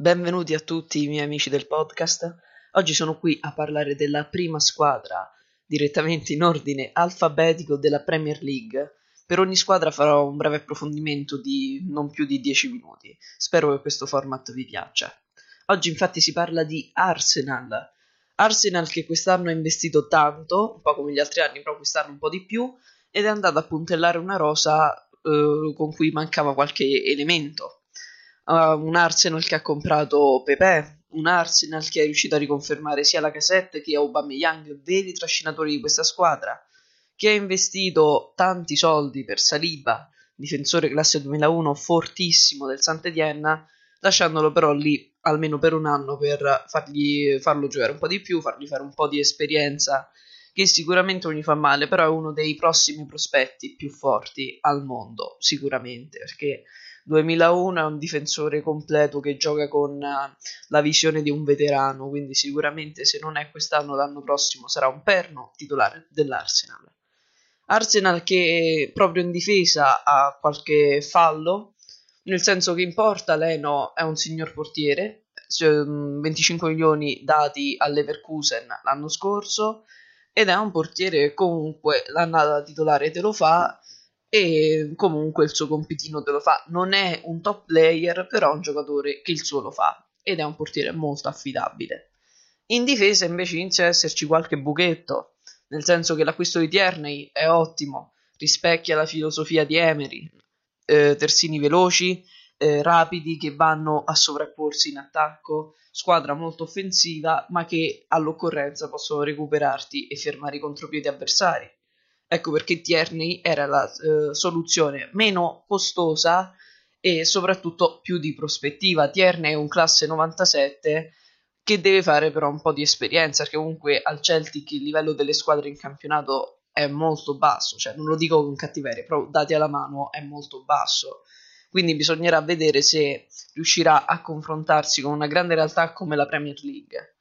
Benvenuti a tutti i miei amici del podcast. Oggi sono qui a parlare della prima squadra, direttamente in ordine alfabetico della Premier League. Per ogni squadra farò un breve approfondimento di non più di 10 minuti. Spero che questo format vi piaccia. Oggi infatti si parla di Arsenal. Arsenal che quest'anno ha investito tanto, un po' come gli altri anni, però quest'anno un po' di più, ed è andato a puntellare una rosa eh, con cui mancava qualche elemento uh, un Arsenal che ha comprato Pepe, un Arsenal che è riuscito a riconfermare sia la Cassette che Aubameyang, veri trascinatori di questa squadra, che ha investito tanti soldi per Saliba, difensore classe 2001 fortissimo del Sant'Etienne, lasciandolo però lì almeno per un anno per fargli, farlo giocare un po' di più, fargli fare un po' di esperienza che sicuramente non gli fa male, però è uno dei prossimi prospetti più forti al mondo, sicuramente, perché 2001 è un difensore completo che gioca con uh, la visione di un veterano, quindi sicuramente se non è quest'anno l'anno prossimo sarà un perno titolare dell'Arsenal. Arsenal che proprio in difesa ha qualche fallo, nel senso che in porta Leno è un signor portiere, 25 milioni dati all'Everkusen l'anno scorso ed è un portiere che comunque l'annata titolare te lo fa e comunque il suo compitino te lo fa. Non è un top player, però è un giocatore che il suo lo fa ed è un portiere molto affidabile. In difesa invece inizia ad esserci qualche buchetto, nel senso che l'acquisto di Tierney è ottimo, rispecchia la filosofia di Emery, eh, terzini veloci, eh, rapidi che vanno a sovrapporsi in attacco, squadra molto offensiva ma che all'occorrenza possono recuperarti e fermare i contropiedi avversari. Ecco perché Tierney era la eh, soluzione meno costosa e soprattutto più di prospettiva. Tierney è un classe 97 che deve fare però un po' di esperienza perché comunque al Celtic il livello delle squadre in campionato è molto basso, cioè non lo dico con cattiveria, però dati alla mano è molto basso. Quindi bisognerà vedere se riuscirà a confrontarsi con una grande realtà come la Premier League.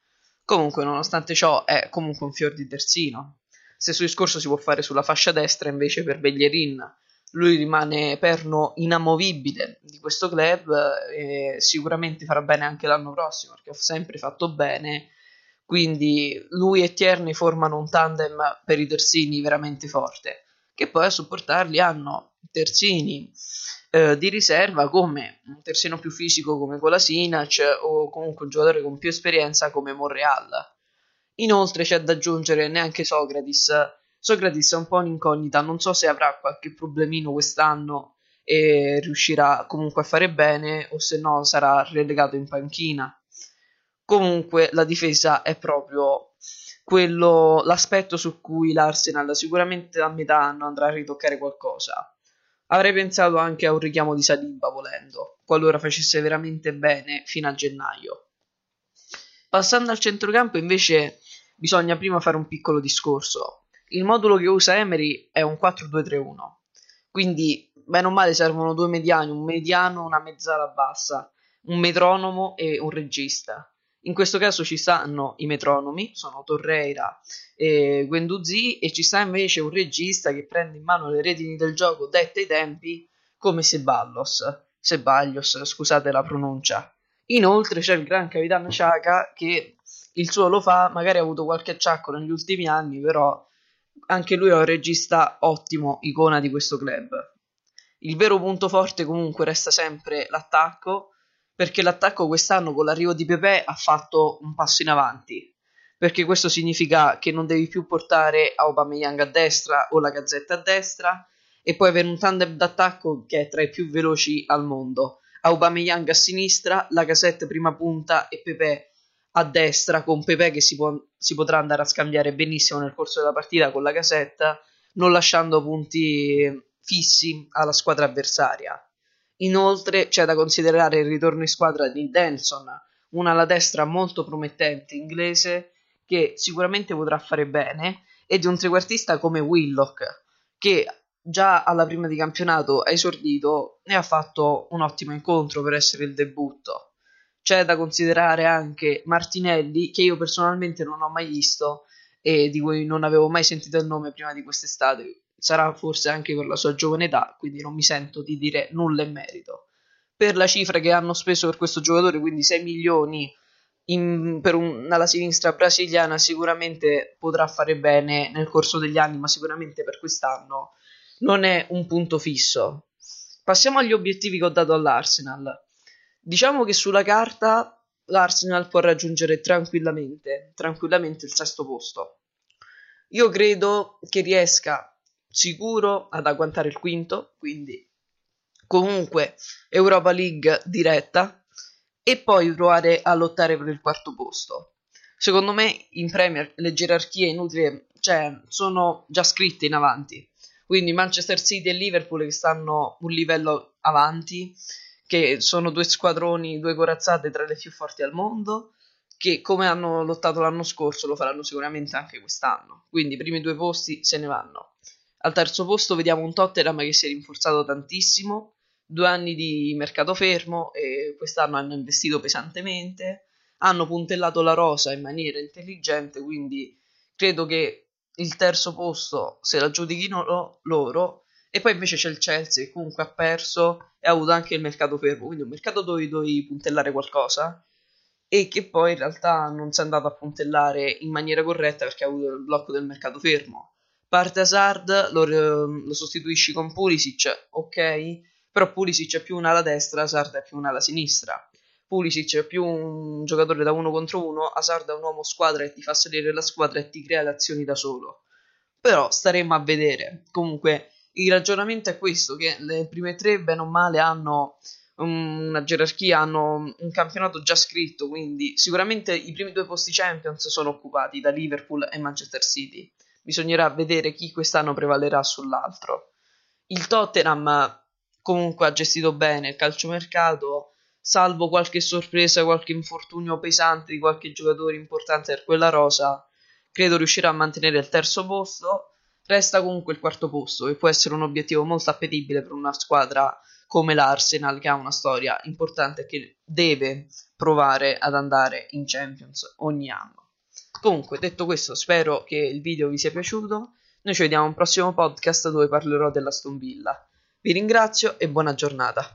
Comunque, nonostante ciò, è comunque un fior di terzino. Stesso discorso si può fare sulla fascia destra invece per Bellerin. Lui rimane perno inamovibile di questo club e sicuramente farà bene anche l'anno prossimo perché ha sempre fatto bene. Quindi lui e Tierney formano un tandem per i terzini veramente forte. Che poi a supportarli hanno terzini eh, di riserva come un terzino più fisico come Colasinac o comunque un giocatore con più esperienza come Monreal Inoltre c'è da aggiungere neanche Socrates. Socrates è un po' un'incognita, non so se avrà qualche problemino quest'anno e riuscirà comunque a fare bene o se no sarà relegato in panchina. Comunque la difesa è proprio quello, l'aspetto su cui l'Arsenal sicuramente a metà anno andrà a ritoccare qualcosa. Avrei pensato anche a un richiamo di Saliba volendo, qualora facesse veramente bene fino a gennaio. Passando al centrocampo invece bisogna prima fare un piccolo discorso. Il modulo che usa Emery è un 4-2-3-1, quindi bene o male servono due mediani, un mediano, una mezzala bassa, un metronomo e un regista. In questo caso ci stanno i metronomi, sono Torreira e Guendouzi, e ci sta invece un regista che prende in mano le redini del gioco dette ai tempi come Seballos, Sebaglios, scusate la pronuncia. Inoltre c'è il gran capitano Chaka che il suo lo fa, magari ha avuto qualche acciacco negli ultimi anni, però anche lui è un regista ottimo, icona di questo club. Il vero punto forte comunque resta sempre l'attacco, perché l'attacco quest'anno con l'arrivo di Pepe ha fatto un passo in avanti, perché questo significa che non devi più portare Aubameyang a destra o la Gazzetta a destra e poi avere un tandem d'attacco che è tra i più veloci al mondo. Aubameyang a sinistra, la Gazzetta prima punta e Pepe a destra con Pepe che si, può, si potrà andare a scambiare benissimo nel corso della partita con la casetta, non lasciando punti fissi alla squadra avversaria. Inoltre c'è da considerare il ritorno in squadra di Denson, una alla destra molto promettente inglese che sicuramente potrà fare bene, e di un trequartista come Willock, che già alla prima di campionato ha esordito e ha fatto un ottimo incontro per essere il debutto. C'è da considerare anche Martinelli, che io personalmente non ho mai visto e di cui non avevo mai sentito il nome prima di quest'estate. Sarà forse anche per la sua giovane età, quindi non mi sento di dire nulla in merito. per la cifra che hanno speso per questo giocatore, quindi 6 milioni in, per un, alla sinistra brasiliana, sicuramente potrà fare bene nel corso degli anni, ma sicuramente per quest'anno non è un punto fisso. Passiamo agli obiettivi che ho dato all'Arsenal. Diciamo che sulla carta l'Arsenal può raggiungere tranquillamente, tranquillamente il sesto posto. Io credo che riesca sicuro ad agguantare il quinto, quindi comunque Europa League diretta e poi provare a lottare per il quarto posto. Secondo me in Premier le gerarchie inutili, cioè, sono già scritte in avanti. Quindi Manchester City e Liverpool che stanno un livello avanti, che sono due squadroni, due corazzate tra le più forti al mondo, che come hanno lottato l'anno scorso lo faranno sicuramente anche quest'anno. Quindi i primi due posti se ne vanno. Al terzo posto vediamo un Tottenham che si è rinforzato tantissimo, due anni di mercato fermo e quest'anno hanno investito pesantemente, hanno puntellato la rosa in maniera intelligente, quindi credo che il terzo posto se la giudichino loro e poi invece c'è il Chelsea che comunque ha perso e ha avuto anche il mercato fermo, quindi un mercato dove dovevi puntellare qualcosa e che poi in realtà non si è andato a puntellare in maniera corretta perché ha avuto il blocco del mercato fermo. Parte Hazard, lo, lo sostituisci con Pulisic, ok, però Pulisic è più una alla destra, Hazard è più una alla sinistra. Pulisic è più un giocatore da uno contro uno, Hazard è un uomo squadra che ti fa salire la squadra e ti crea le azioni da solo. Però staremo a vedere. Comunque il ragionamento è questo, che le prime tre, bene o male, hanno una gerarchia, hanno un campionato già scritto, quindi sicuramente i primi due posti Champions sono occupati da Liverpool e Manchester City. Bisognerà vedere chi quest'anno prevalerà sull'altro. Il Tottenham comunque ha gestito bene il calciomercato, salvo qualche sorpresa, qualche infortunio pesante di qualche giocatore importante per quella rosa, credo riuscirà a mantenere il terzo posto. Resta comunque il quarto posto, che può essere un obiettivo molto appetibile per una squadra come l'Arsenal, che ha una storia importante e che deve provare ad andare in Champions ogni anno. Comunque, detto questo, spero che il video vi sia piaciuto. Noi ci vediamo a un prossimo podcast dove parlerò della Stonvilla. Vi ringrazio e buona giornata.